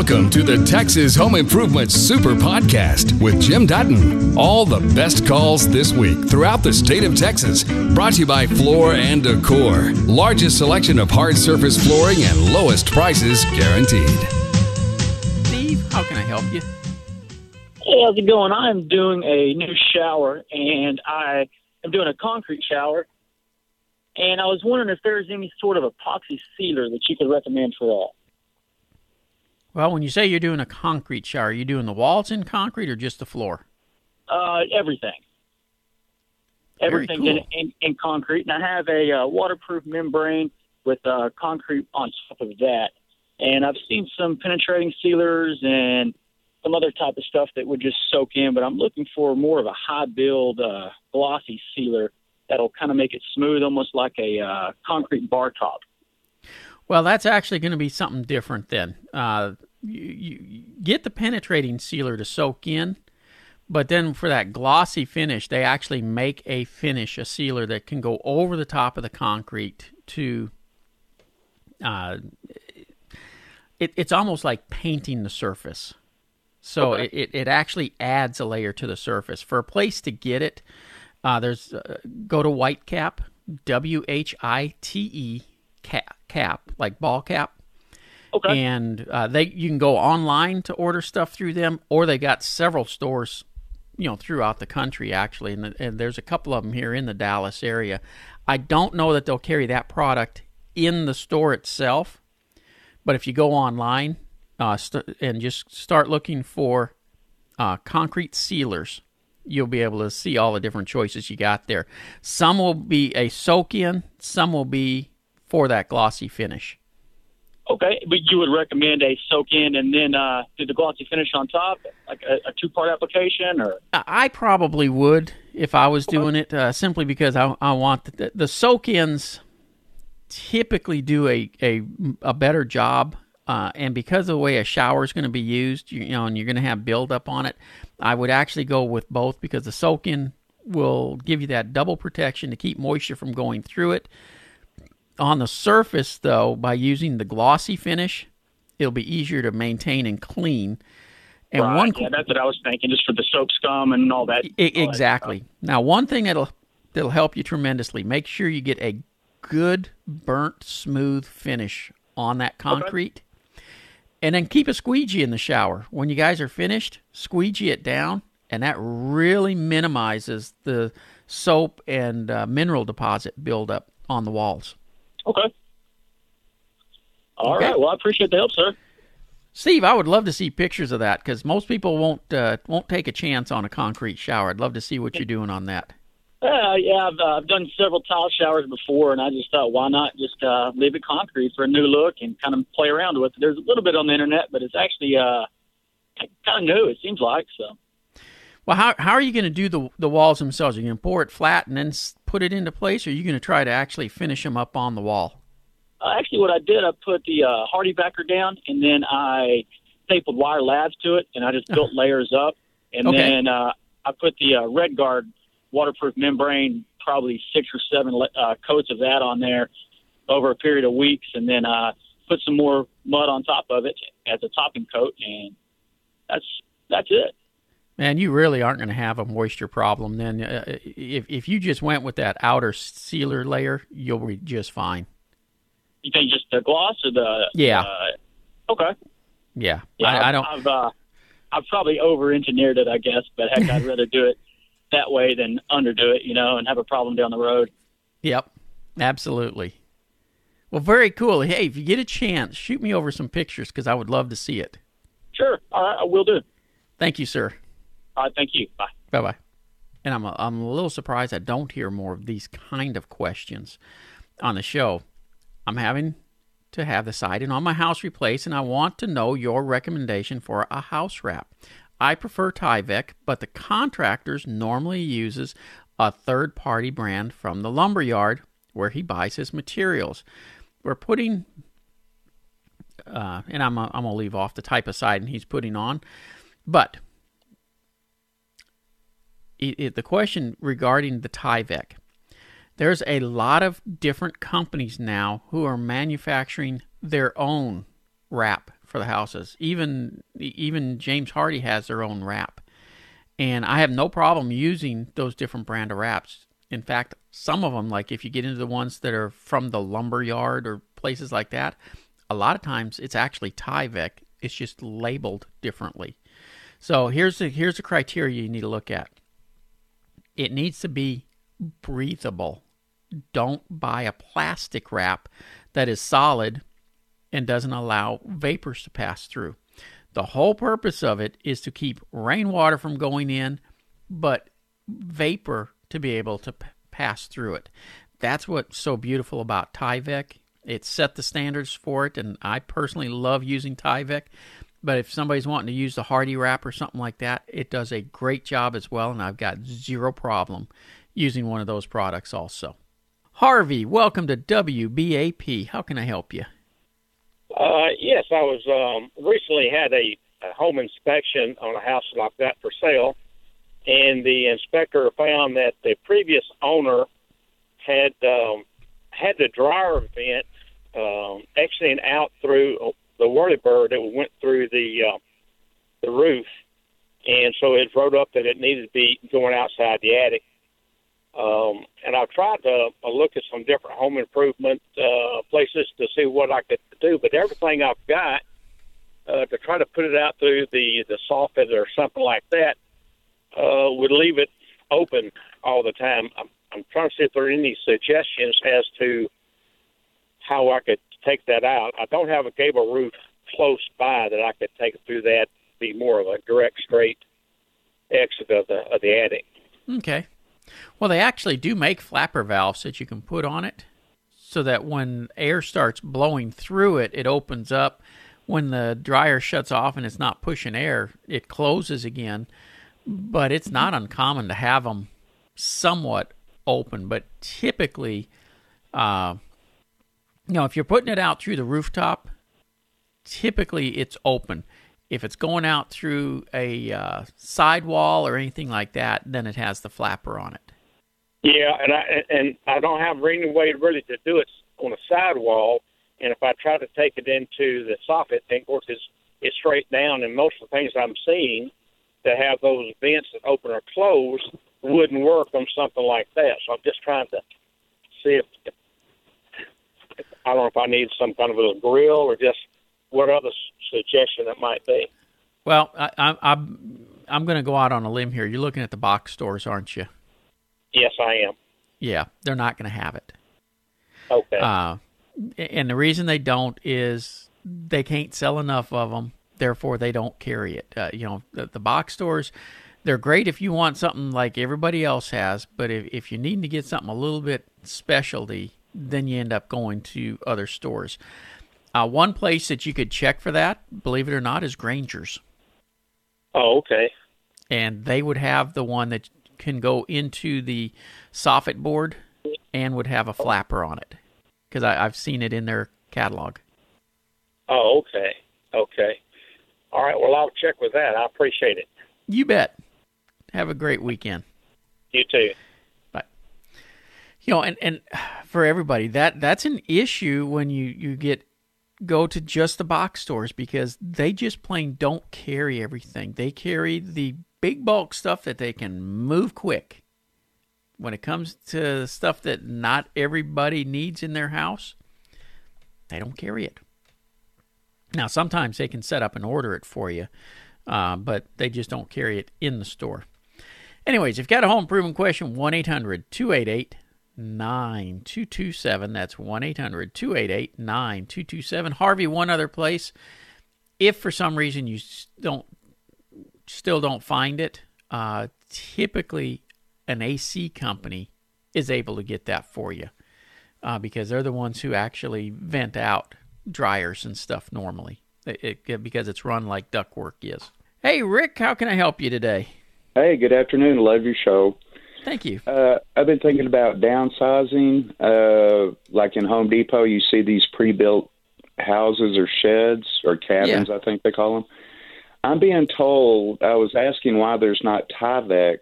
Welcome to the Texas Home Improvement Super Podcast with Jim Dutton. All the best calls this week throughout the state of Texas. Brought to you by Floor and Decor. Largest selection of hard surface flooring and lowest prices guaranteed. Steve, how can I help you? Hey, how's it going? I'm doing a new shower, and I am doing a concrete shower. And I was wondering if there's any sort of epoxy sealer that you could recommend for that. Well, when you say you're doing a concrete shower, are you doing the walls in concrete or just the floor? Uh, everything. Very Everything's cool. in, in, in concrete, and I have a uh, waterproof membrane with uh, concrete on top of that. And I've seen some penetrating sealers and some other type of stuff that would just soak in, but I'm looking for more of a high build uh, glossy sealer that'll kind of make it smooth, almost like a uh, concrete bar top. Well, that's actually going to be something different then. Uh, you, you get the penetrating sealer to soak in, but then for that glossy finish, they actually make a finish, a sealer that can go over the top of the concrete to. Uh, it, it's almost like painting the surface. So Okay. it, it, it actually adds a layer to the surface. For a place to get it, uh, there's uh, go to Whitecap, W H I T E cap, like ball cap, Okay. and uh, they you can go online to order stuff through them, or they got several stores, you know, throughout the country actually, and, and there's a couple of them here in the Dallas area. I don't know that they'll carry that product in the store itself, but if you go online uh, st- and just start looking for uh, concrete sealers, you'll be able to see all the different choices you got there. Some will be a soak in, some will be for that glossy finish. Okay, but you would recommend a soak in and then uh, do the glossy finish on top, like a, a two part application, or I probably would if I was doing it, uh, simply because I, I want the, the soak ins typically do a, a, a better job. Uh, and because of the way a shower is going to be used, you, you know, and you're going to have buildup on it, I would actually go with both because the soak in will give you that double protection to keep moisture from going through it. On the surface, though, by using the glossy finish, it'll be easier to maintain and clean. And Right, one yeah, that's what I was thinking, just for the soap scum and all that. All that exactly. Now, one thing that'll that'll help you tremendously: make sure you get a good burnt smooth finish on that concrete, and then keep a squeegee in the shower. When you guys are finished, squeegee it down, and that really minimizes the soap and uh, mineral deposit buildup on the walls. Okay. All Okay. right. Well, I appreciate the help, sir. Steve, I would love to see pictures of that because most people won't uh, won't take a chance on a concrete shower. I'd love to see what you're doing on that. Uh, yeah, I've, uh, I've done several tile showers before, and I just thought, why not just uh, leave it concrete for a new look and kind of play around with it. There's a little bit on the internet, but it's actually uh, kind of new. It seems like so. Well, how how are you going to do the the walls themselves? Are you going to pour it flat and then put it into place, or are you going to try to actually finish them up on the wall? Uh, actually, what I did, I put the uh, HardieBacker down, and then I stapled wire lath to it, and I just built layers up, and Okay. then uh, I put the uh, RedGard waterproof membrane, probably six or seven uh, coats of that on there over a period of weeks, and then uh, put some more mud on top of it as a topping coat, and that's that's it. Man, you really aren't going to have a moisture problem. Then, uh, if if you just went with that outer sealer layer, you'll be just fine. You think just the gloss or the Yeah. Uh, okay. Yeah, Yeah, I, I don't. I've uh, I've probably over engineered it, I guess, but heck, I'd rather do it that way than underdo it, you know, and have a problem down the road. Yep, absolutely. Well, very cool. Hey, if you get a chance, shoot me over some pictures because I would love to see it. Sure. All right, I will do. Thank you, sir. All right, thank you. Bye. Bye bye. And I'm a, I'm a little surprised I don't hear more of these kind of questions on the show. I'm having to have the siding on my house replaced, and I want to know your recommendation for a house wrap. I prefer Tyvek, but the contractors normally uses a third party brand from the lumber yard where he buys his materials. We're putting uh, and I'm, I'm going to leave off the type of siding he's putting on. But it, it, the question regarding the Tyvek, there's a lot of different companies now who are manufacturing their own wrap for the houses. Even even James Hardie has their own wrap, and I have no problem using those different brand of wraps. In fact, some of them, like if you get into the ones that are from the lumber yard or places like that, a lot of times it's actually Tyvek. It's just labeled differently. So here's the here's the criteria you need to look at. It needs to be breathable. Don't buy a plastic wrap that is solid and doesn't allow vapors to pass through. The whole purpose of it is to keep rainwater from going in, but vapor to be able to p- pass through it. That's what's so beautiful about Tyvek. It set the standards for it, and I personally love using Tyvek. But if somebody's wanting to use the Hardie wrap or something like that, it does a great job as well, and I've got zero problem using one of those products also. Harvey, welcome to WBAP. How can I help you? Uh, yes, I was um, recently had a, a home inspection on a house like that for sale, and the inspector found that the previous owner had um, had the dryer vent um, exiting out through the whirlybird that went through the uh, the roof, and so it wrote up that it needed to be going outside the attic. Um, and I've tried to uh, look at some different home improvement uh, places to see what I could do, but everything I've got uh, to try to put it out through the the soffit or something like that uh, would leave it open all the time. I'm, I'm trying to see if there are any suggestions as to how I could take that out. I don't have a gable roof close by that I could take through that. Be more of a direct, straight exit of the of the attic. Okay. Well, they actually do make flapper valves that you can put on it so that when air starts blowing through it, it opens up. When the dryer shuts off and it's not pushing air, it closes again. But it's not uncommon to have them somewhat open. But typically, uh, know, if you're putting it out through the rooftop, typically it's open. If it's going out through a uh, sidewall or anything like that, then it has the flapper on it. Yeah, and I and I don't have any way really to do it on a sidewall. And if I try to take it into the soffit, then of course it's it's straight down. And most of the things I'm seeing that have those vents that open or close wouldn't work on something like that. So I'm just trying to see if, if I don't know if I need some kind of a grill or just what other suggestion it might be. Well, I, I, I'm I'm going to go out on a limb here. You're looking at the box stores, aren't you? Yes, I am. Yeah, they're not going to have it. Okay. Uh, and the reason they don't is they can't sell enough of them. Therefore, they don't carry it. Uh, you know, the, the, box stores, they're great if you want something like everybody else has. But if, if you need to get something a little bit specialty, then you end up going to other stores. Uh, one place that you could check for that, believe it or not, is Grainger's. Oh, okay. And they would have the one that can go into the soffit board and would have a flapper on it because I've seen it in their catalog. Oh, okay. Okay. All right. Well, I'll check with that. I appreciate it. You bet. Have a great weekend. You too. You know, and, and for everybody, that that's an issue when you, you get go to just the box stores because they just plain don't carry everything. They carry the big bulk stuff that they can move quick. When it comes to stuff that not everybody needs in their house, they don't carry it. Now, sometimes they can set up and order it for you, uh, but they just don't carry it in the store. Anyways, if you've got a home improvement question, 1 800 288 9227. That's 1 800 288 9227. Harvey, one other place. If for some reason you don't still don't find it, uh, typically an AC company is able to get that for you uh, because they're the ones who actually vent out dryers and stuff normally it, it, because it's run like ductwork is. Hey, Rick, how can I help you today? Hey, good afternoon. Love your show. Thank you. Uh, I've been thinking about downsizing. Uh, like in Home Depot, you see these pre-built houses or sheds or cabins, yeah. I think they call them. I'm being told, I was asking why there's not Tyvek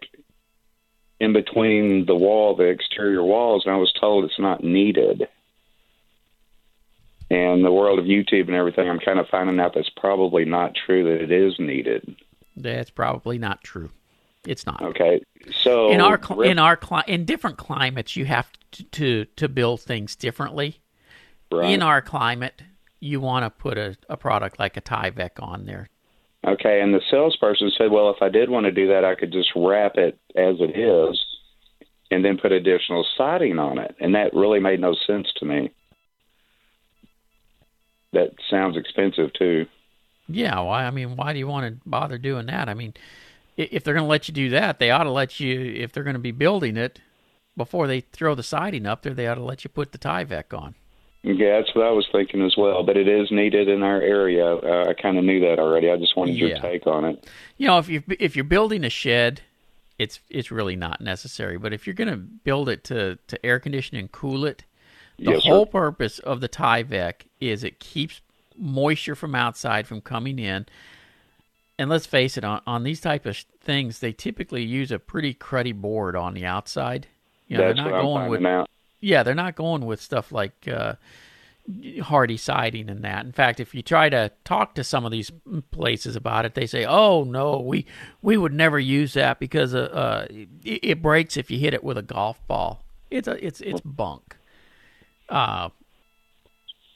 in between the wall, the exterior walls, and I was told it's not needed. And the world of YouTube and everything, I'm kind of finding out that's probably not true. That it is needed. That's probably not true. It's not. Okay. So in our cl- in our cli- in different climates, you have to to, to build things differently. right. In our climate, you want to put a, a product like a Tyvek on there. Okay, and the salesperson said, well, if I did want to do that, I could just wrap it as it is and then put additional siding on it. And that really made no sense to me. That sounds expensive, too. Yeah, why? I mean, why do you want to bother doing that? I mean, if they're going to let you do that, they ought to let you. If they're going to be building it before they throw the siding up there, they ought to let you put the Tyvek on. Yeah, that's what I was thinking as well. But it is needed in our area. Uh, I kind of knew that already. I just wanted your take on it. You know, if you if you're building a shed, it's it's really not necessary. But if you're going to build it to to air condition and cool it, the Yes, sir. whole purpose of the Tyvek is it keeps moisture from outside from coming in. And let's face it, on, on these type of sh- things, they typically use a pretty cruddy board on the outside. You know, that's they're what not going with out. yeah, they're not going with stuff like uh, Hardie siding and that. In fact, if you try to talk to some of these places about it, they say, "Oh no, we we would never use that because uh, uh, it, it breaks if you hit it with a golf ball. It's a it's it's bunk." Uh,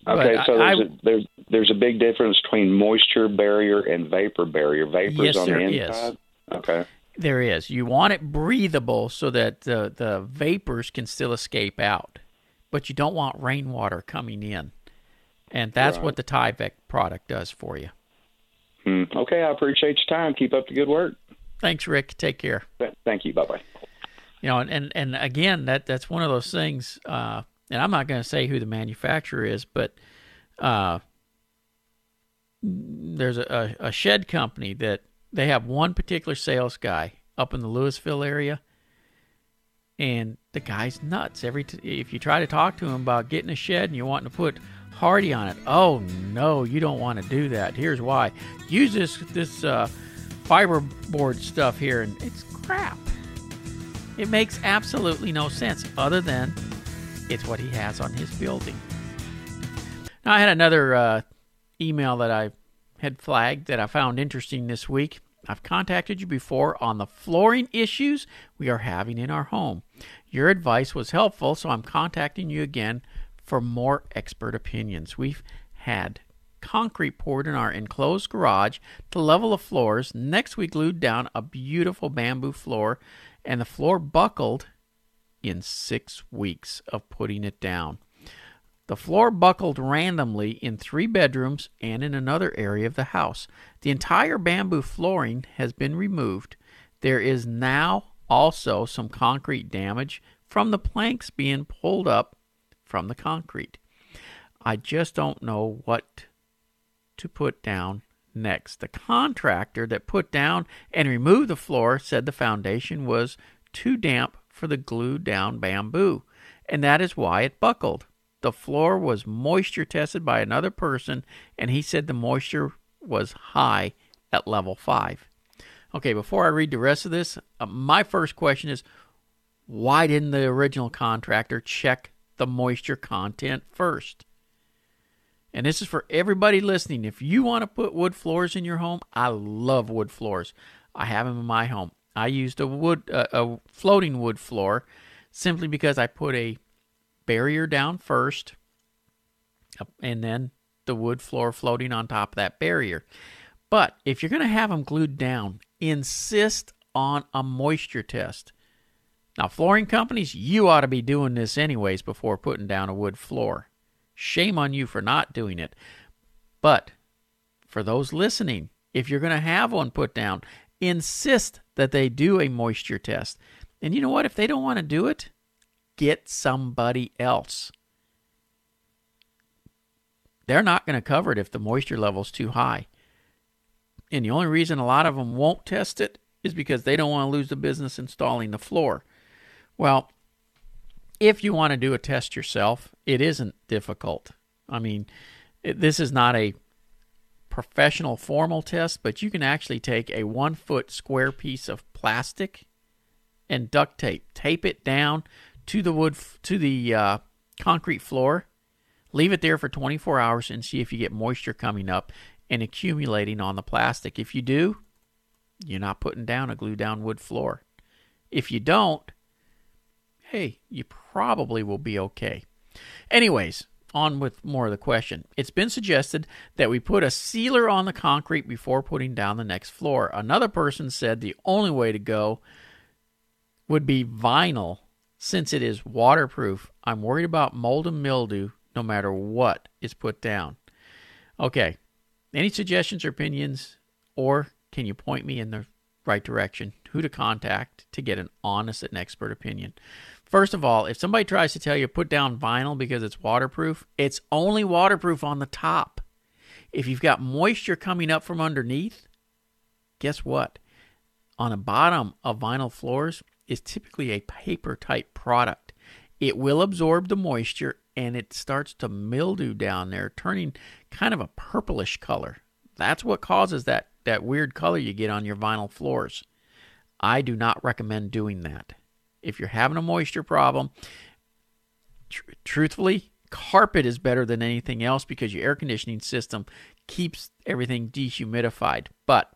Okay, so there's, a, there's there's a big difference between moisture barrier and vapor barrier. Vapors Yes, on the is. inside. Okay. There is. You want it breathable so that the the vapors can still escape out, but you don't want rainwater coming in, and that's Right. what the Tyvek product does for you. Hmm. Okay, I appreciate your time. Keep up the good work. Thanks, Rick. Take care. Thank you. Bye bye. You know, and and, and again, that that's one of those things. Uh, and I'm not going to say who the manufacturer is, but uh, there's a, a, shed company that they have one particular sales guy up in the Lewisville area, and the guy's nuts. Every t- if you try to talk to him about getting a shed and you're wanting to put Hardie on it, oh no, you don't want to do that. Here's why: use this this uh, fiberboard stuff here, and it's crap. It makes absolutely no sense other than it's what he has on his building. Now, I had another uh, email that I had flagged that I found interesting this week. I've contacted you before on the flooring issues we are having in our home. Your advice was helpful, so I'm contacting you again for more expert opinions. We've had concrete poured in our enclosed garage to level the floors. Next, we glued down a beautiful bamboo floor, and the floor buckled in six weeks of putting it down. The floor buckled randomly in three bedrooms and in another area of the house. The entire bamboo flooring has been removed. There is now also some concrete damage from the planks being pulled up from the concrete. I just don't know what to put down next. The contractor that put down and removed the floor said the foundation was too damp for the glued down bamboo, and that is why it buckled. The floor was moisture tested by another person, and he said the moisture was high at level 5. Okay, before I read the rest of this, uh, my first question is why didn't the original contractor check the moisture content first? And this is for everybody listening. If you want to put wood floors in your home, I love wood floors. I have them in my home. I used a wood uh, a floating wood floor simply because I put a barrier down first and then the wood floor floating on top of that barrier. But if you're going to have them glued down, insist on a moisture test. Now, flooring companies, you ought to be doing this anyways before putting down a wood floor. Shame on you for not doing it. But for those listening, if you're going to have one put down, insist that they do a moisture test. And you know what? If they don't want to do it, get somebody else. They're not going to cover it if the moisture level's too high. And the only reason a lot of them won't test it is because they don't want to lose the business installing the floor. Well, if you want to do a test yourself, it isn't difficult. I mean, it, this is not a professional formal test, but you can actually take a one foot square piece of plastic and duct tape, tape it down to the wood to the uh, concrete floor, Leave it there for 24 hours and see if you get moisture coming up and accumulating on the plastic. If you do, you're not putting down a glue down wood floor. If you don't, hey, you probably will be okay. Anyways, on with more of the question. It's been suggested that we put a sealer on the concrete before putting down the next floor. Another person said the only way to go would be vinyl since it is waterproof. I'm worried about mold and mildew no matter what is put down. Okay, any suggestions or opinions, or can you point me in the right direction? Who to contact to get an honest and expert opinion? First of all, if somebody tries to tell you put down vinyl because it's waterproof, it's only waterproof on the top. If you've got moisture coming up from underneath, guess what? On the bottom of vinyl floors is typically a paper type product. It will absorb the moisture and it starts to mildew down there, turning kind of a purplish color. That's what causes that, that weird color you get on your vinyl floors. I do not recommend doing that if you're having a moisture problem, tr- truthfully, carpet is better than anything else because your air conditioning system keeps everything dehumidified. But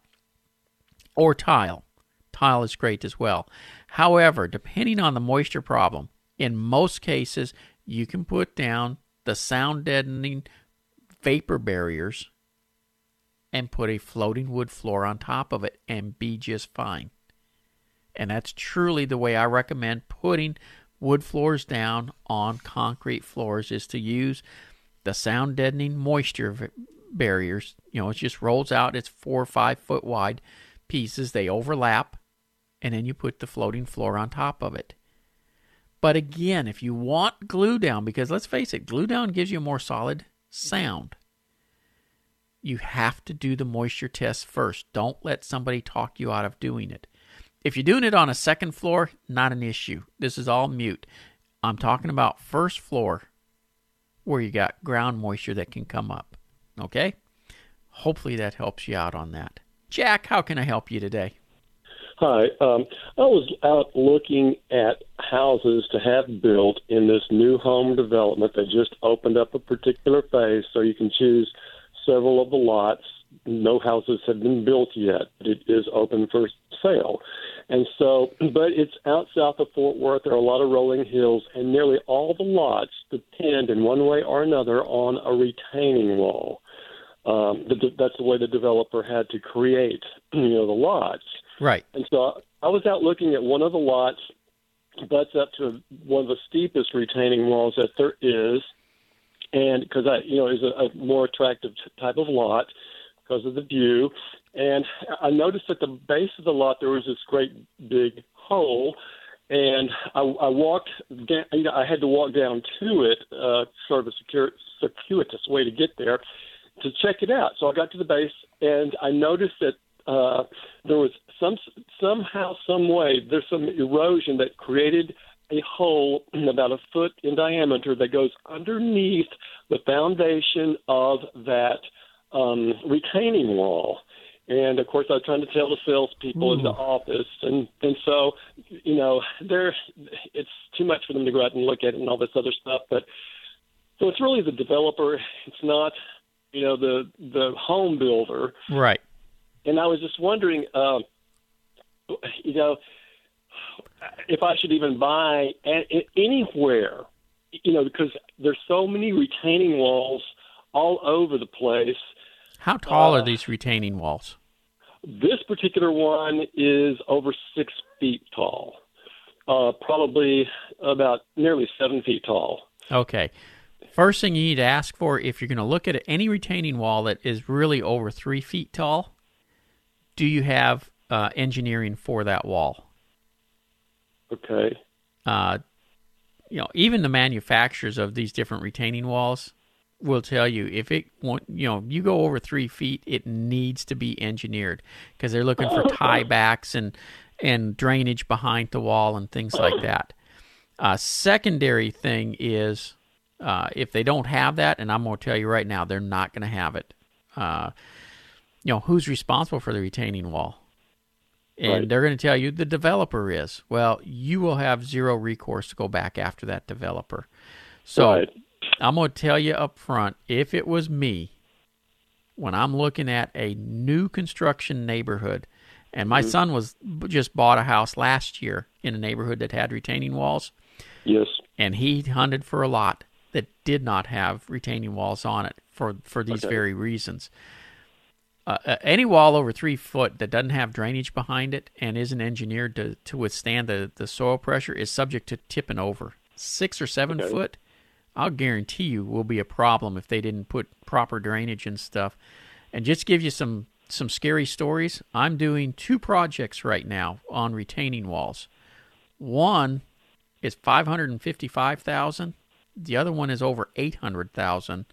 or tile. Tile is great as well. However, depending on the moisture problem, in most cases you can put down the sound deadening vapor barriers and put a floating wood floor on top of it and be just fine. And that's truly the way I recommend putting wood floors down on concrete floors is to use the sound deadening moisture barriers. You know, it just rolls out, it's four or five foot wide pieces, they overlap, and then you put the floating floor on top of it. But again, if you want glue down, because let's face it, glue down gives you a more solid sound. You have to do the moisture test first. Don't let somebody talk you out of doing it. If you're doing it on a second floor, not an issue. This is all mute. I'm talking about first floor where you got ground moisture that can come up. Okay? Hopefully that helps you out on that. Jack, how can I help you today? Hi. Um, I was out looking at houses to have built in this new home development that just opened up a particular phase, so you can choose several of the lots no houses have been built yet. It is open for sale. And so, but it's out south of Fort Worth. There are a lot of rolling hills, and nearly all the lots depend in one way or another on a retaining wall. Um, the, that's the way the developer had to create, you know, the lots. Right. And so I was out looking at one of the lots, butts up to one of the steepest retaining walls that there is, and because I, you know, is a, a more attractive type of lot because of the view. And I noticed at the base of the lot there was this great big hole, and I, I walked. You know, I had to walk down to it, uh, sort of a secure, circuitous way to get there to check it out. So I got to the base, and I noticed that uh, there was some somehow, some way, there's some erosion that created a hole about a foot in diameter that goes underneath the foundation of that um, retaining wall. And of course, I was trying to tell the salespeople in the office, and and so you know, there it's too much for them to go out and look at it and all this other stuff. But so it's really the developer. It's not you know the the home builder, right? And I was just wondering, um, you know, if I should even buy anywhere, you know, because there's so many retaining walls all over the place how tall uh, are these retaining walls? This particular one is over six feet tall, uh, probably about nearly seven feet tall. Okay. First thing you need to ask for if you're going to look at any retaining wall that is really over three feet tall, do you have uh, engineering for that wall? Okay. Uh, you know, even the manufacturers of these different retaining walls, will tell you if it want you know you go over three feet it needs to be engineered because they're looking for tiebacks and and drainage behind the wall and things like that. Uh, secondary thing is uh, if they don't have that and i'm going to tell you right now they're not going to have it. Uh, you know who's responsible for the retaining wall? And right. they're going to tell you the developer is. Well you will have zero recourse to go back after that developer. So right I'm going to tell you up front if it was me, when I'm looking at a new construction neighborhood, and my mm-hmm. son was just bought a house last year in a neighborhood that had retaining walls. Yes. And he hunted for a lot that did not have retaining walls on it for for these okay. very reasons. Uh, uh, any wall over three foot that doesn't have drainage behind it and isn't engineered to, to withstand the, the soil pressure is subject to tipping over. Six or seven okay. foot, I'll guarantee you, will be a problem if they didn't put proper drainage and stuff. And just give you some some scary stories. I'm doing two projects right now on retaining walls. One is 555,000. The other one is over 800,000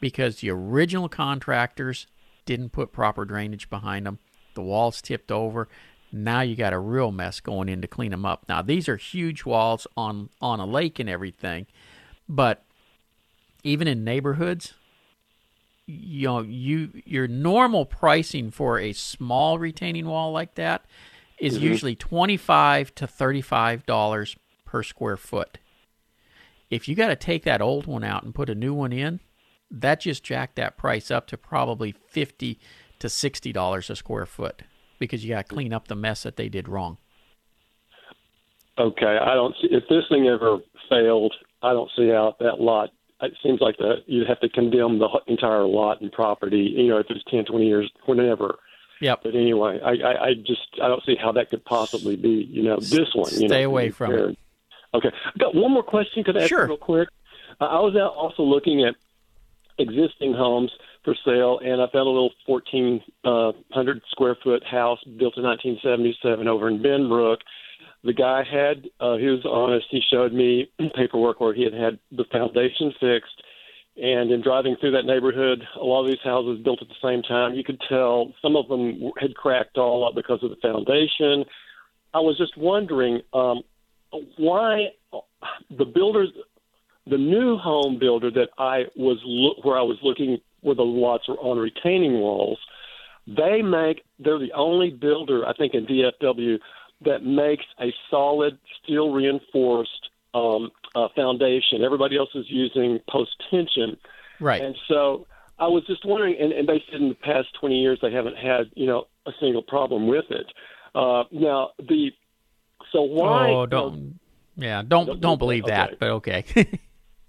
because the original contractors didn't put proper drainage behind them. The walls tipped over. Now you got a real mess going in to clean them up. Now these are huge walls on on a lake and everything, but even in neighborhoods, you know, you your normal pricing for a small retaining wall like that is mm-hmm. usually twenty five to thirty five dollars per square foot. If you got to take that old one out and put a new one in, that just jacked that price up to probably fifty to sixty dollars a square foot because you got to clean up the mess that they did wrong. Okay, I don't see if this thing ever failed. I don't see how that lot. It seems like the you'd have to condemn the entire lot and property. You know, if it's 10, 20 years, whenever. Yep. But anyway, I, I, I just I don't see how that could possibly be. You know, this one. You Stay know, away from it. Okay, I got one more question. Could I ask sure. real quick? Uh, I was out also looking at existing homes for sale, and I found a little 1,400 square foot house built in 1977 over in Benbrook. The guy had, uh, he was honest. He showed me paperwork where he had had the foundation fixed. And in driving through that neighborhood, a lot of these houses built at the same time, you could tell some of them had cracked all up because of the foundation. I was just wondering um, why the builders the new home builder that I was lo- where I was looking where the lots are on retaining walls, they make they're the only builder I think in DFW that makes a solid steel reinforced um, uh, foundation. Everybody else is using post tension, right? And so I was just wondering, and, and they said in the past 20 years they haven't had you know a single problem with it. Uh, now the so why? Oh, don't. yeah, don't don't, don't believe that, okay. but okay.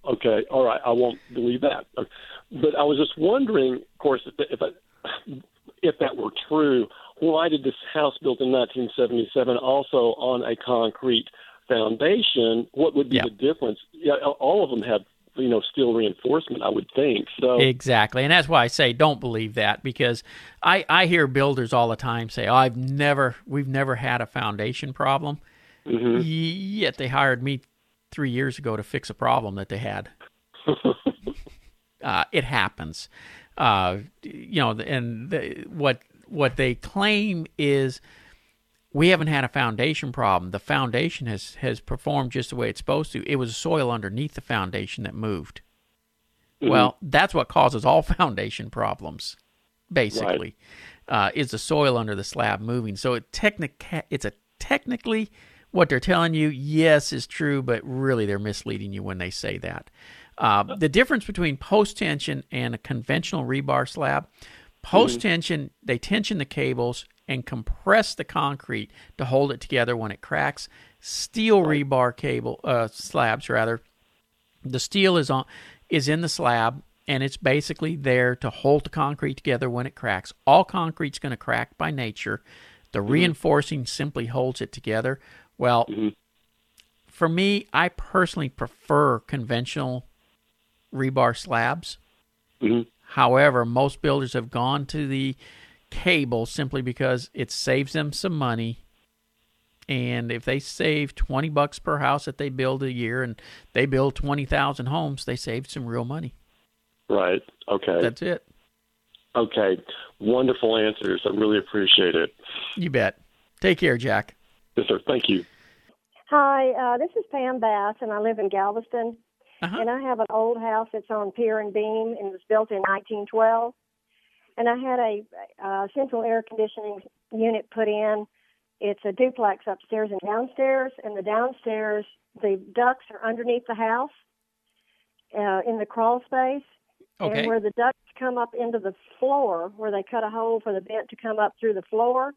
Okay, all right, I won't believe that. But I was just wondering, of course, if if, I, if that were true, why did this house built in 1977 also on a concrete foundation? What would be yeah. the difference? Yeah, all of them have you know steel reinforcement i would think so exactly and that's why i say don't believe that because i i hear builders all the time say oh i've never we've never had a foundation problem mm-hmm. yet they hired me three years ago to fix a problem that they had. uh, it happens, uh, you know, and the, what what they claim is we haven't had a foundation problem. The foundation has has performed just the way it's supposed to. It was soil underneath the foundation that moved. Mm-hmm. Well, that's what causes all foundation problems, basically, right. uh, is the soil under the slab moving. So it technic it's a technically what they're telling you, yes, is true, but really they're misleading you when they say that. Uh, the difference between post tension and a conventional rebar slab post tension, they tension the cables and compress the concrete to hold it together when it cracks. Steel rebar cable uh, slabs, rather, the steel is on is in the slab and it's basically there to hold the concrete together when it cracks. All concrete's going to crack by nature. The mm-hmm. reinforcing simply holds it together. Well, mm-hmm. for me, I personally prefer conventional rebar slabs. Mm-hmm. However, most builders have gone to the cable simply because it saves them some money. And if they save 20 bucks per house that they build a year and they build 20,000 homes, they saved some real money. Right. Okay. That's it. Okay. Wonderful answers. I really appreciate it. You bet. Take care, Jack. Yes, sir. Thank you. Hi, uh, this is Pam Bass, and I live in Galveston. Uh-huh. And I have an old house that's on pier and beam, and was built in 1912. And I had a, a central air conditioning unit put in. It's a duplex upstairs and downstairs, and the downstairs, the ducts are underneath the house. uh, in the crawl space, Okay. and where the ducts come up into the floor, where they cut a hole for the vent to come up through the floor.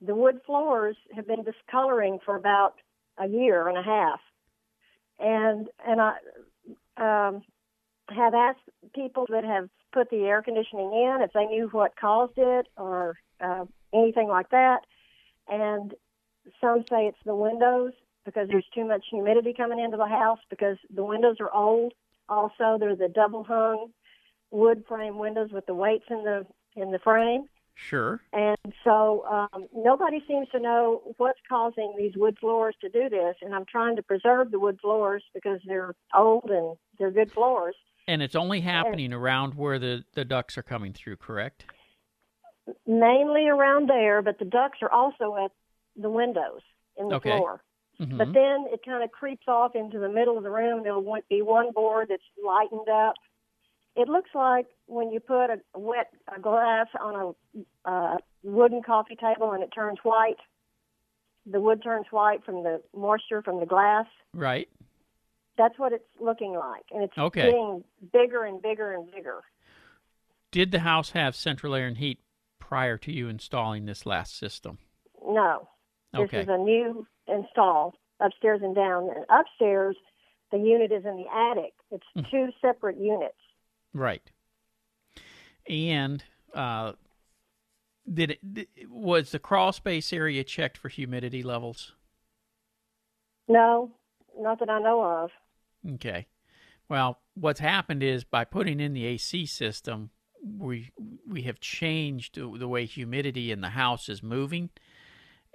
The wood floors have been discoloring for about a year and a half, and and I um, have asked people that have put the air conditioning in if they knew what caused it or uh, anything like that, and some say it's the windows because there's too much humidity coming into the house because the windows are old. Also, they're the double hung wood frame windows with the weights in the in the frame. Sure. And so um, nobody seems to know what's causing these wood floors to do this. And I'm trying to preserve the wood floors because they're old and they're good floors. And it's only happening around where the, the ducks are coming through, correct? Mainly around there, but the ducks are also at the windows in the Okay. floor. Mhm. But then it kind of creeps off into the middle of the room. There'll be one board that's lightened up. It looks like when you put a wet a glass on a uh, wooden coffee table and it turns white. The wood turns white from the moisture from the glass. Right. That's what it's looking like, and it's Okay. getting bigger and bigger and bigger. Did the house have central air and heat prior to you installing this last system? No, this Okay. is a new install upstairs and down. And upstairs, the unit is in the attic. It's Hmm. two separate units. Right. And uh, did it was the crawl space area checked for humidity levels? No, not that I know of. Okay. Well, what's happened is by putting in the AC system, we we have changed the way humidity in the house is moving.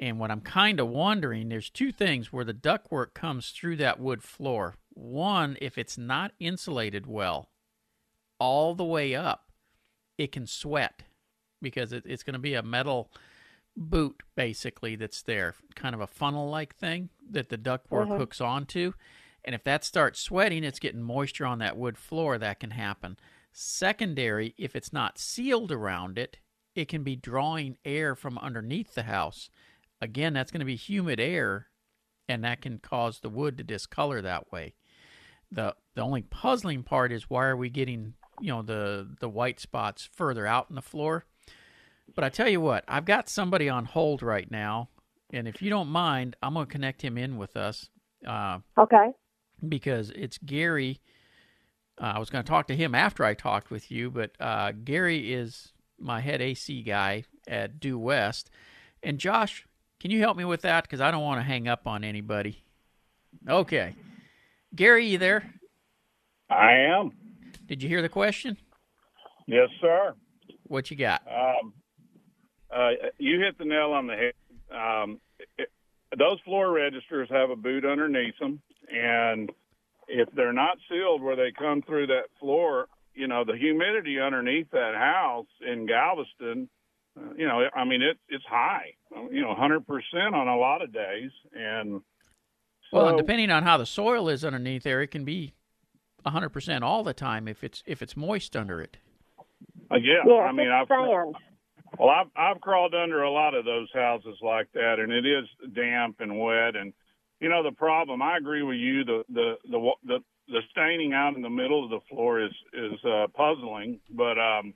And what I'm kind of wondering, there's two things where the ductwork comes through that wood floor. One, if it's not insulated well, all the way up, it can sweat because it, it's going to be a metal boot basically that's there, kind of a funnel like thing that the ductwork Mhm. hooks onto. And if that starts sweating, it's getting moisture on that wood floor. That can happen. Secondary, if it's not sealed around it, it can be drawing air from underneath the house. Again, that's going to be humid air, and that can cause the wood to discolor that way. the The only puzzling part is why are we getting you know the the white spots further out in the floor? But I tell you what, I've got somebody on hold right now, and if you don't mind, I'm going to connect him in with us. Uh, Okay. because it's Gary. Uh, I was going to talk to him after I talked with you, but uh, Gary is my head AC guy at Due West. And Josh, can you help me with that? Because I don't want to hang up on anybody. Okay. Gary, you there? I am. Did you hear the question? Yes, sir. What you got? Um, uh, you hit the nail on the head. Um, it, those floor registers have a boot underneath them, and if they're not sealed where they come through that floor, you know the humidity underneath that house in Galveston, uh, you know, I mean it, it's high. You know, 100% on a lot of days, and so, Well, and depending on how the soil is underneath there, it can be 100% all the time if it's if it's moist under it. uh, yeah, Yeah, I mean, I've sand. Well, I've I've crawled under a lot of those houses like that, and it is damp and wet. And you know the problem. I agree with you. The the the wa- the, the staining out in the middle of the floor is is uh, puzzling, but um,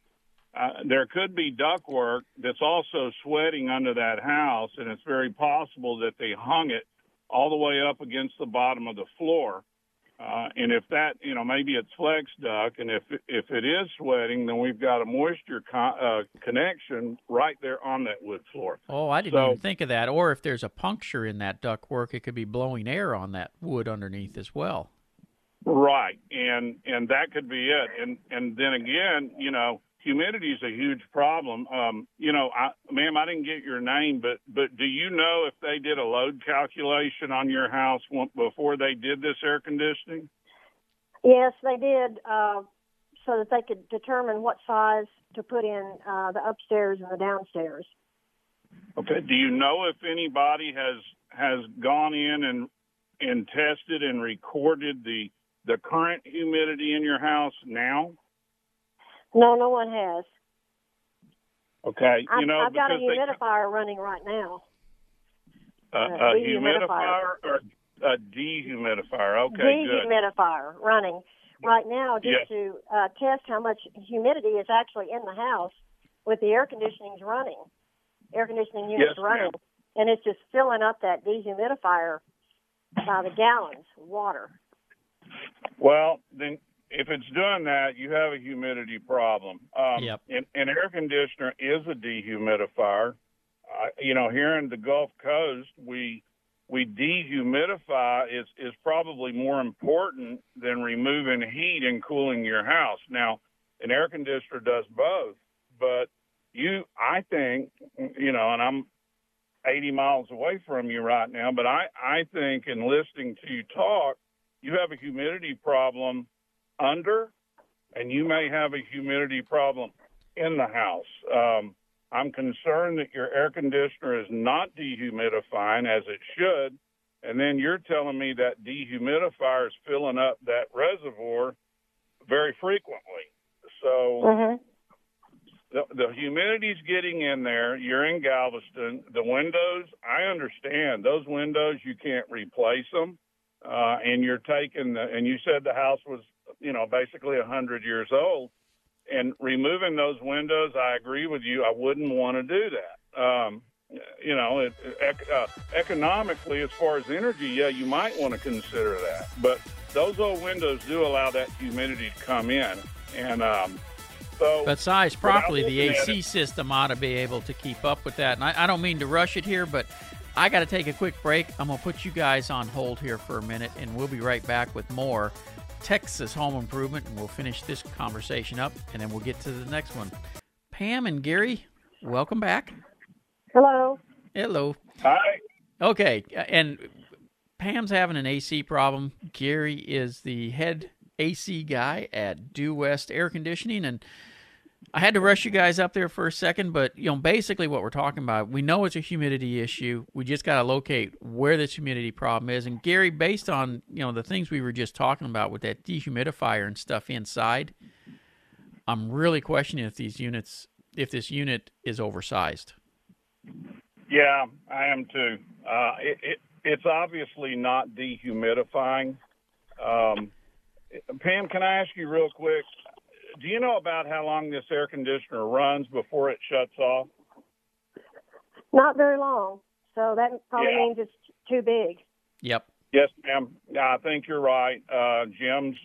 uh, there could be ductwork that's also sweating under that house, and it's very possible that they hung it all the way up against the bottom of the floor. Uh, and if that, you know, maybe it's flex duct, and if if it is sweating, then we've got a moisture con- uh, connection right there on that wood floor. Oh, I didn't So- even think of that. Or if there's a puncture in that ductwork, it could be blowing air on that wood underneath as well. Right, and and that could be it. And and then again, you know, humidity is a huge problem. Um, you know, I, ma'am, I didn't get your name, but but do you know if they did a load calculation on your house before they did this air conditioning? Yes, they did, uh, so that they could determine what size to put in uh, the upstairs and the downstairs. Okay. Do you know if anybody has has gone in and and tested and recorded the the current humidity in your house now? No, no one has. Okay. I've, you know, I've got a because they- humidifier running right now. a, uh, a humidifier or a dehumidifier. Okay, good. dehumidifier running. right now just Yes. to uh, test how much humidity is actually in the house with the air conditioning's running, air conditioning units Yes, running, and it's just filling up that dehumidifier by the gallons of water. Well, then if it's doing that, you have a humidity problem. Um, Yep. An, an air conditioner is a dehumidifier. Uh, you know, here in the Gulf Coast, we we dehumidify is is probably more important than removing heat and cooling your house. Now, an air conditioner does both, but you, I think, you know, and I'm 80 miles away from you right now, but I I think in listening to you talk you have a humidity problem under, and you may have a humidity problem in the house. Um, I'm concerned that your air conditioner is not dehumidifying as it should, and then you're telling me that dehumidifier is filling up that reservoir very frequently. So Mm-hmm. the, the humidity's getting in there. You're in Galveston. The windows, I understand those windows. You can't replace them, uh, and you're taking the. And you said the house was, you know, basically a hundred years old. And removing those windows, I agree with you. I wouldn't want to do that. Um, you know, it, ec- uh, economically, as far as energy, yeah, you might want to consider that. But those old windows do allow that humidity to come in, and um, so. But sized properly, the AC system ought to be able to keep up with that. And I, I don't mean to rush it here, but I got to take a quick break. I'm going to put you guys on hold here for a minute, and we'll be right back with more Texas home improvement, and we'll finish this conversation up, and then we'll get to the next one. Pam and Gary, welcome back. Hello. Hello. Hi. Okay, and Pam's having an AC problem. Gary is the head AC guy at Due West Air Conditioning, and I had to rush you guys up there for a second, but you know, basically what we're talking about, we know it's a humidity issue. We just got to locate where this humidity problem is. And Gary, based on you know the things we were just talking about with that dehumidifier and stuff inside, I'm really questioning if these units, if this unit is oversized. Yeah, I am too. Uh, it, it, it's obviously not dehumidifying. Um, Pam, can I ask you real quick? Do you know about how long this air conditioner runs before it shuts off? Not very long, so that probably Yeah. means it's too big. Yep. Yes, ma'am. I think you're right. Uh, Jim's,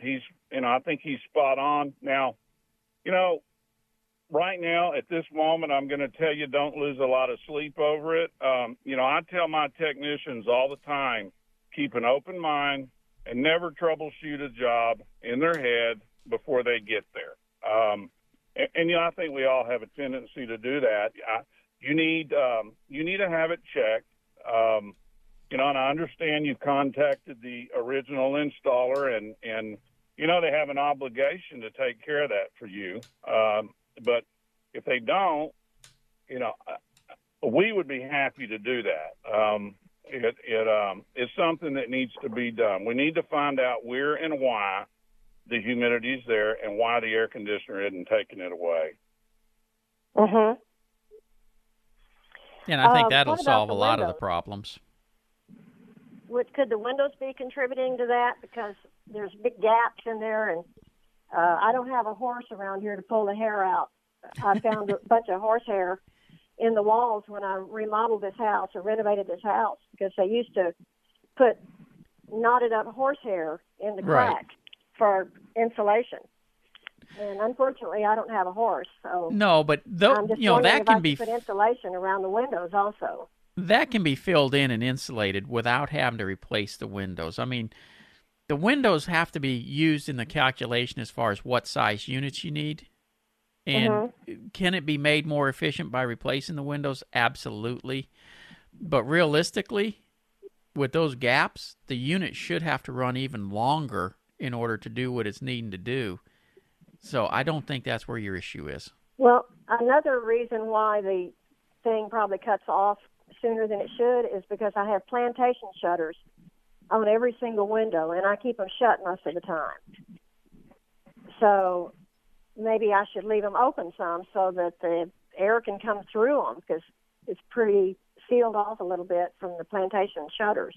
he's, you know, I think he's spot on. Now, you know, right now at this moment, I'm going to tell you don't lose a lot of sleep over it. Um, you know, I tell my technicians all the time keep an open mind and never troubleshoot a job in their head before they get there. Um, and, and you know, I think we all have a tendency to do that. I, you need um, you need to have it checked. Um, you know, and I understand you contacted the original installer, and and you know they have an obligation to take care of that for you. Um, but if they don't, you know, we would be happy to do that. Um, it it um, is something that needs to be done. We need to find out where and why the humidity's there and why the air conditioner isn't taking it away. Mm-hmm. And I think Uh, that'll solve a the lot of the problems. Would, could the windows be contributing to that? Because there's big gaps in there, and uh, I don't have a horse around here to pull the hair out. I found a bunch of horsehair in the walls when I remodeled this house or renovated this house because they used to put knotted up horsehair in the Right. crack for insulation. And unfortunately, I don't have a horse, so No, but though you know that can be put insulation around the windows also. that can be filled in and insulated without having to replace the windows. I mean, the windows have to be used in the calculation as far as what size units you need. And mm-hmm. can it be made more efficient by replacing the windows? Absolutely. But realistically, with those gaps, the unit should have to run even longer in order to do what it's needing to do. So I don't think that's where your issue is. Well, another reason why the thing probably cuts off sooner than it should is because I have plantation shutters on every single window, and I keep them shut most of the time. So maybe I should leave them open some so that the air can come through them because it's pretty sealed off a little bit from the plantation shutters.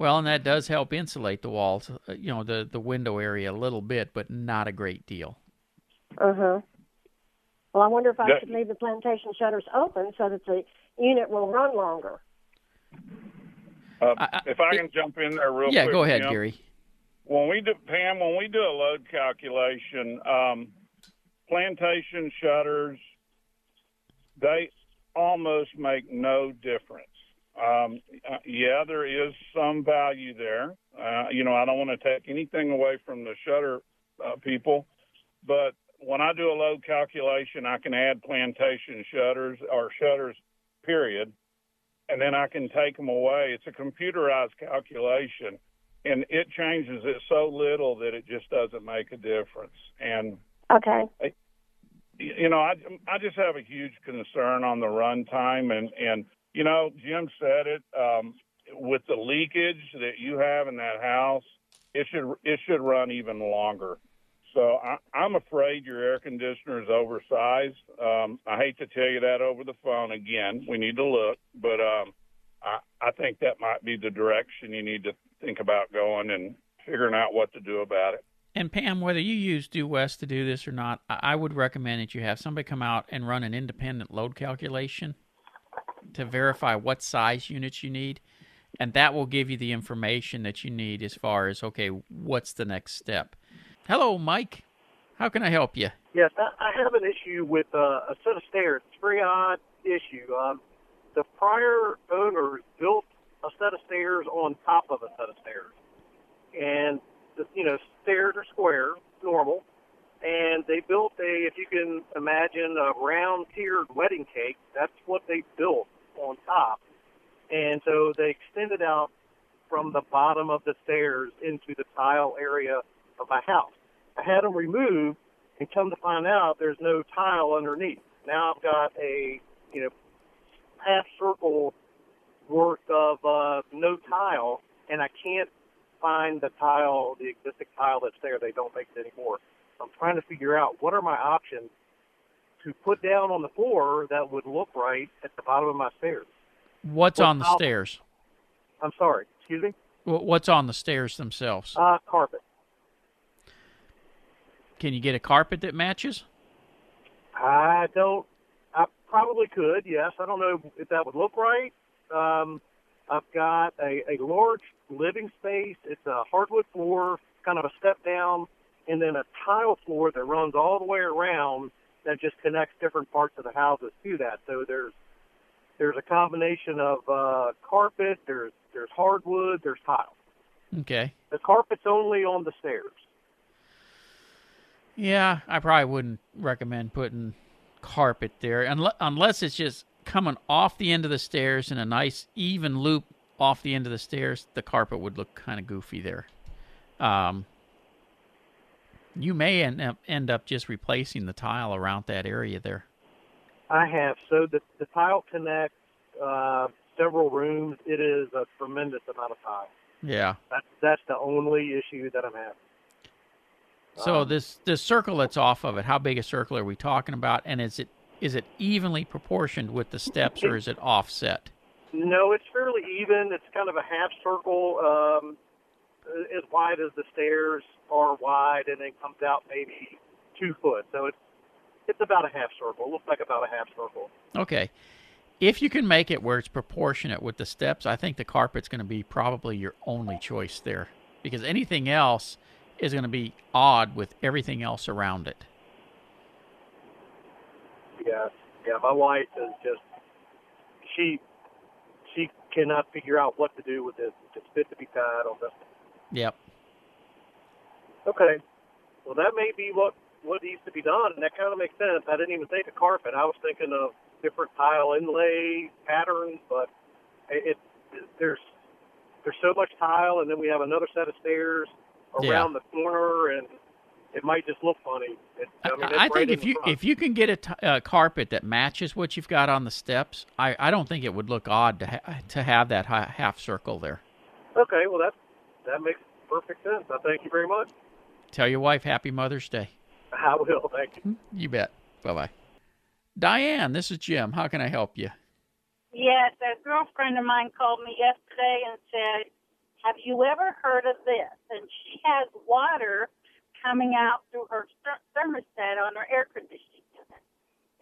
Well, and that does help insulate the walls, uh, you know, the the window area a little bit, but not a great deal. Uh huh. Well, I wonder if I That- should leave the plantation shutters open so that the unit will run longer. Uh, I- I- if I it- can jump in there real yeah, quick. go ahead, Jim. Gary. When we do Pam, when we do a load calculation, um, plantation shutters, they almost make no difference. Um, uh, yeah, there is some value there. Uh, you know, I don't want to take anything away from the shutter uh, people, but when I do a load calculation, I can add plantation shutters or shutters, period, and then I can take them away. It's a computerized calculation and it changes it so little that it just doesn't make a difference. And Okay. you know, I I just have a huge concern on the runtime and and you know, Jim said it um, with the leakage that you have in that house, it should it should run even longer. So I, I'm afraid your air conditioner is oversized. Um, I hate to tell you that over the phone again. We need to look, but um, I, I think that might be the direction you need to think about going and figuring out what to do about it. And Pam, whether you use Due West to do this or not, I would recommend that you have somebody come out and run an independent load calculation to verify what size units you need, and that will give you the information that you need as far as okay, what's the next step. Hello, Mike. How can I help you? Yes, I, have an issue with uh, a set of stairs. It's a very odd issue. Um, the prior owners built a set of stairs on top of a set of stairs, and the you know stairs are square, normal, and they built a if you can imagine a round tiered wedding cake. That's what they built on top, and so they extended out from the bottom of the stairs into the tile area of my house. I had them removed and come to find out there's no tile underneath. Now I've got a you know half circle worth of uh, no tile, and I can't find the tile, the existing tile that's there. They don't make it anymore. I'm trying to figure out what are my options to put down on the floor that would look right at the bottom of my stairs. What's What on the stairs? I'm sorry, excuse me. What's on the stairs themselves? Uh, carpet. Can you get a carpet that matches? I don't. I probably could. Yes. I don't know if that would look right. Um, I've got a, a large living space. It's a hardwood floor, kind of a step down, and then a tile floor that runs all the way around that just connects different parts of the houses to that. So there's there's a combination of uh, carpet. There's there's hardwood. There's tile. Okay. The carpet's only on the stairs. Yeah, I probably wouldn't recommend putting carpet there unless, unless it's just coming off the end of the stairs in a nice even loop off the end of the stairs. The carpet would look kind of goofy there. Um, you may end up, end up just replacing the tile around that area there. I have. So the the tile connects uh, several rooms. It is a tremendous amount of tile. Yeah. That's that's the only issue that I'm having. So Um, this this circle that's off of it, how big a circle are we talking about? And is it is it evenly proportioned with the steps or is it offset? No, it's fairly even. It's kind of a half circle, um, Uh, as wide as the stairs are wide, and then comes out maybe two foot. So it's it's about a half circle. It looks like about a half circle. Okay. If you can make it where it's proportionate with the steps, I think the carpet's going to be probably your only choice there because anything else is going to be odd with everything else around it. Yeah, yeah. My wife is just she she cannot figure out what to do with this. It's fit to be tied on this. Yep. Okay. Well, that may be what what needs to be done, and that kind of makes sense. I didn't even think of carpet. I was thinking of different tile inlay patterns, but it, it there's there's so much tile, and then we have another set of stairs Yeah. around the corner, and it might just look funny. It, I, mean, I, right think if you front. if you can get a t- a carpet that matches what you've got on the steps, I, I don't think it would look odd to ha- to have that hi- half circle there. okay, well that that makes perfect sense. I thank you very much. Tell your wife Happy Mother's Day. I will. Thank you. Hmm? You bet. Bye bye. Diane, this is Jim. How can I help you? Yes, a girlfriend of mine called me yesterday and said Have you ever heard of this? And she has water coming out through her thermostat on her air conditioning unit.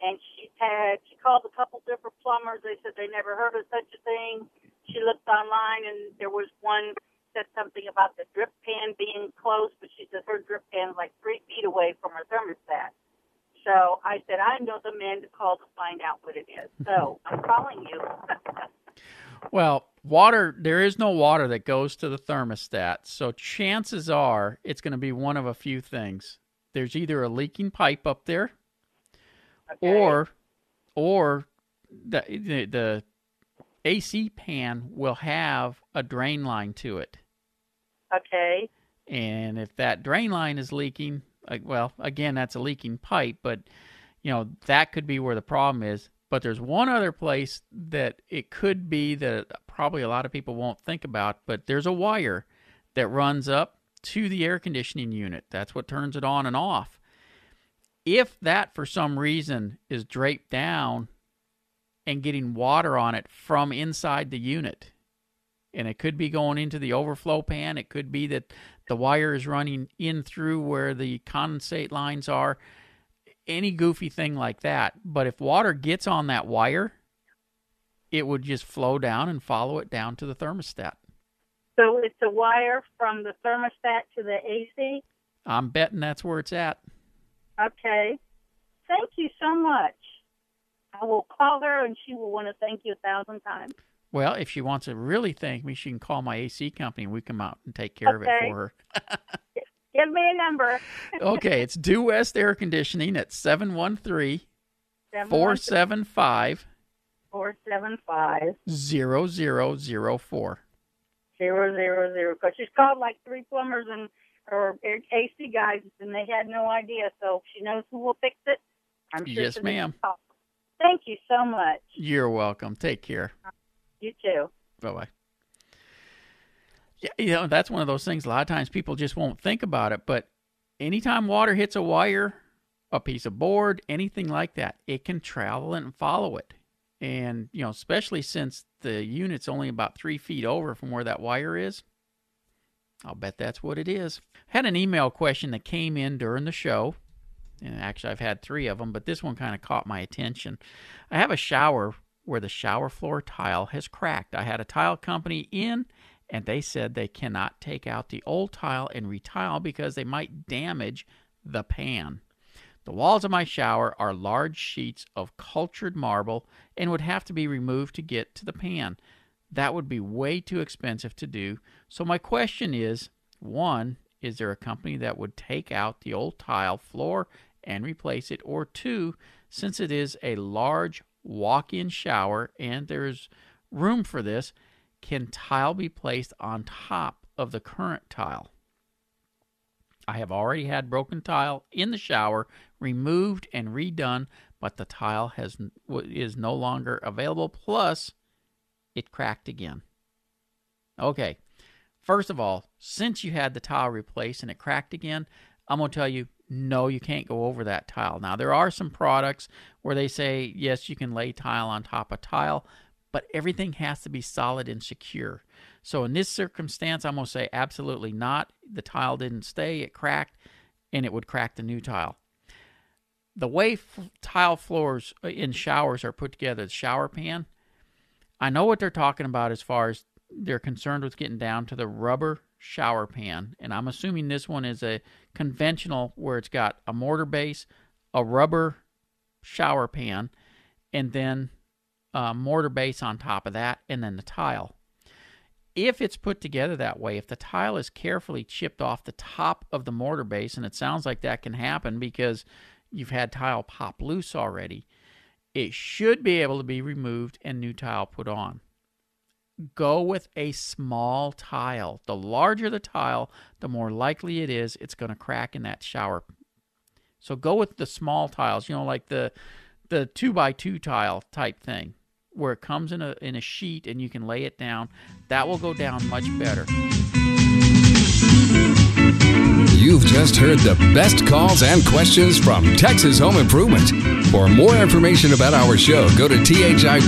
And she had she called a couple different plumbers. They said they never heard of such a thing. She looked online and there was one said something about the drip pan being closed, but she said her drip pan is like three feet away from her thermostat. So I said, I know the man to call to find out what it is. So I'm calling you. well, water, there is no water that goes to the thermostat. So chances are it's going to be one of a few things. There's either a leaking pipe up there okay. or or the, the the AC pan will have a drain line to it. Okay. And if that drain line is leaking, uh, well, again, that's a leaking pipe, but you know that could be where the problem is. But there's one other place that it could be that probably a lot of people won't think about, but there's a wire that runs up to the air conditioning unit. That's what turns it on and off. If that for some reason is draped down and getting water on it from inside the unit, and it could be going into the overflow pan. It could be that the wire is running in through where the condensate lines are. Any goofy thing like that. But if water gets on that wire, it would just flow down and follow it down to the thermostat. So it's a wire from the thermostat to the AC? I'm betting that's where it's at. Okay. Thank you so much. I will call her and she will want to thank you a thousand times. Well, if she wants to really thank me, she can call my AC company and we come out and take care okay. of it for her. Give me a number. okay, it's Due West Air Conditioning at 713 475 475 0004. Zero zero zero. Because she's called like three plumbers and or AC guys, and they had no idea. So she knows who will fix it. I'm sure. Yes, ma'am. Thank you so much. You're welcome. Take care. You too. Bye bye. Yeah, you know, that's one of those things. A lot of times people just won't think about it, but anytime water hits a wire, a piece of board, anything like that, it can travel and follow it. And, you know, especially since the unit's only about three feet over from where that wire is, I'll bet that's what it is. Had an email question that came in during the show. And actually, I've had three of them, but this one kind of caught my attention. I have a shower where the shower floor tile has cracked. I had a tile company in and they said they cannot take out the old tile and retile because they might damage the pan. The walls of my shower are large sheets of cultured marble and would have to be removed to get to the pan. That would be way too expensive to do. So, my question is one, is there a company that would take out the old tile floor and replace it? Or two, since it is a large walk in shower, and there's room for this, can tile be placed on top of the current tile? I have already had broken tile in the shower removed and redone, but the tile has is no longer available. Plus, it cracked again. Okay, first of all, since you had the tile replaced and it cracked again, I'm gonna tell you no, you can't go over that tile. Now, there are some products where they say, yes, you can lay tile on top of tile, but everything has to be solid and secure. So, in this circumstance, I'm going to say absolutely not. The tile didn't stay, it cracked, and it would crack the new tile. The way f- tile floors uh, in showers are put together, the shower pan, I know what they're talking about as far as they're concerned with getting down to the rubber shower pan. And I'm assuming this one is a conventional where it's got a mortar base, a rubber shower pan, and then a mortar base on top of that, and then the tile. If it's put together that way, if the tile is carefully chipped off the top of the mortar base, and it sounds like that can happen because you've had tile pop loose already, it should be able to be removed and new tile put on go with a small tile. The larger the tile, the more likely it is it's going to crack in that shower. So go with the small tiles, you know, like the the two by two tile type thing, where it comes in a in a sheet and you can lay it down. That will go down much better. You've just heard the best calls and questions from Texas Home Improvement. For more information about our show, go to thipro.com.